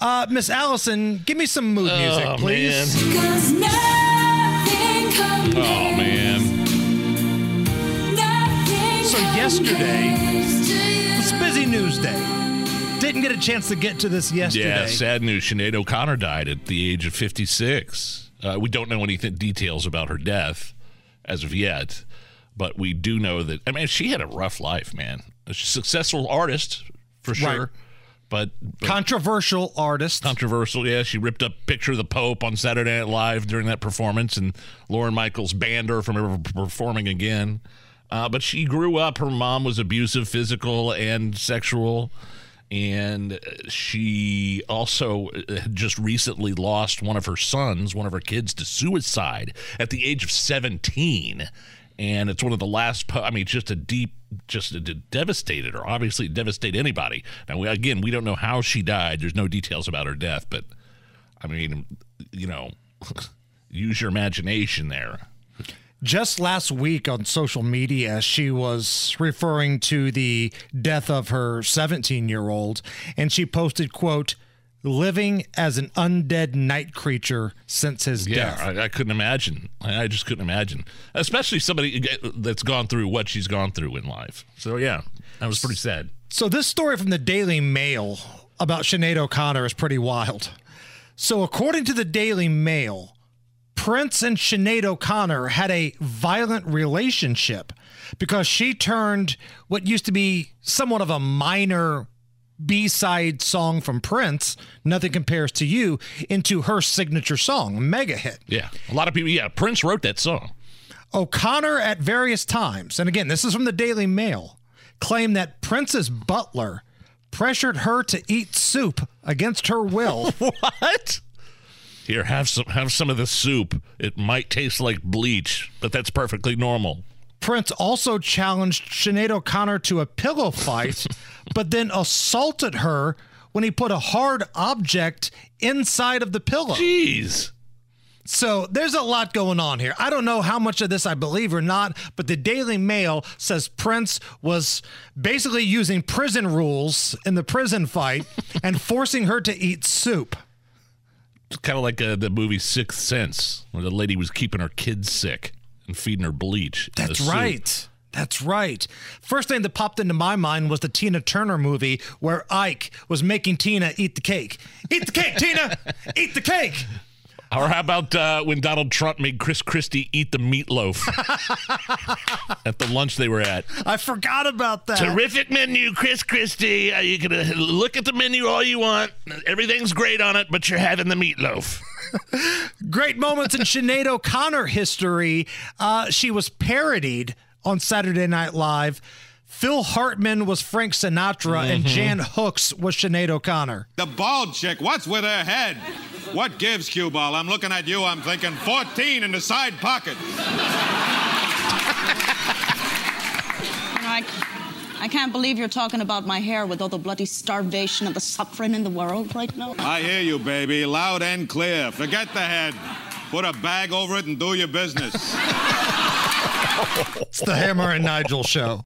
Uh, Miss Allison, give me some mood music, Oh, please. Cause nothing compares. Oh man. So yesterday compares to. It's a busy news day. Didn't get a chance to get to this yesterday. Yeah, sad news. Sinead O'Connor died at the age of 56. Uh, we don't know any th- details about her death as of yet, but we do know that, I mean, she had a rough life, man. A successful artist, for sure, Right. But, but Controversial artist. controversial. Yeah, she ripped up picture of the Pope on Saturday Night Live during that performance, and Lorne Michaels banned her from ever performing again. Uh, but she grew up. Her mom was abusive, physical, and sexual. And she also had just recently lost one of her sons, one of her kids, to suicide at the age of 17. And it's one of the last, I mean, just a deep, just it devastated her. Obviously, it devastated anybody. Now, we, again, we don't know how she died. There's no details about her death, but I mean, you know, use your imagination there. Just last week on social media, she was referring to the death of her 17 year old, and she posted, quote, living as an undead night creature since his Yeah, death. I, I couldn't imagine. I, I just couldn't imagine, especially somebody that's gone through what she's gone through in life. So yeah, that was pretty sad. So this story from the Daily Mail about Sinead O'Connor is pretty wild. So according to the Daily Mail, Prince and Sinead O'Connor had a violent relationship because she turned what used to be somewhat of a minor B-side song from Prince, Nothing Compares to You, into her signature song, mega hit. Yeah, a lot of people. Yeah, Prince wrote that song. O'Connor at various times, and again, this is from the Daily Mail, claimed that Prince's butler pressured her to eat soup against her will. What? Here, have some have some of the soup. It might taste like bleach, but that's perfectly normal. Prince also challenged Sinead O'Connor to a pillow fight, but then assaulted her when he put a hard object inside of the pillow. Jeez. So there's a lot going on here. I don't know how much of this I believe or not, but the Daily Mail says Prince was basically using prison rules in the prison fight and forcing her to eat soup. It's kind of like uh, the movie Sixth Sense, where the lady was keeping her kids sick and feeding her bleach. That's soup. right. That's right. First thing that popped into my mind was the Tina Turner movie where Ike was making Tina eat the cake. Eat the cake, Tina! Eat the cake! Or how about uh, when Donald Trump made Chris Christie eat the meatloaf at the lunch they were at? I forgot about that. Terrific menu, Chris Christie. Uh, you can uh, look at the menu all you want. Everything's great on it, but you're having the meatloaf. Great moments in Sinead O'Connor history. Uh, she was parodied on Saturday Night Live. Phil Hartman was Frank Sinatra, and mm-hmm. Jan Hooks was Sinead O'Connor. The bald chick, what's with her head? What gives, cue ball? I'm looking at you, I'm thinking 14 in the side pocket. I, I can't believe you're talking about my hair with all the bloody starvation and the suffering in the world right now. I hear you, baby, loud and clear. Forget the head. Put a bag over it and do your business. It's the Hammer and Nigel show.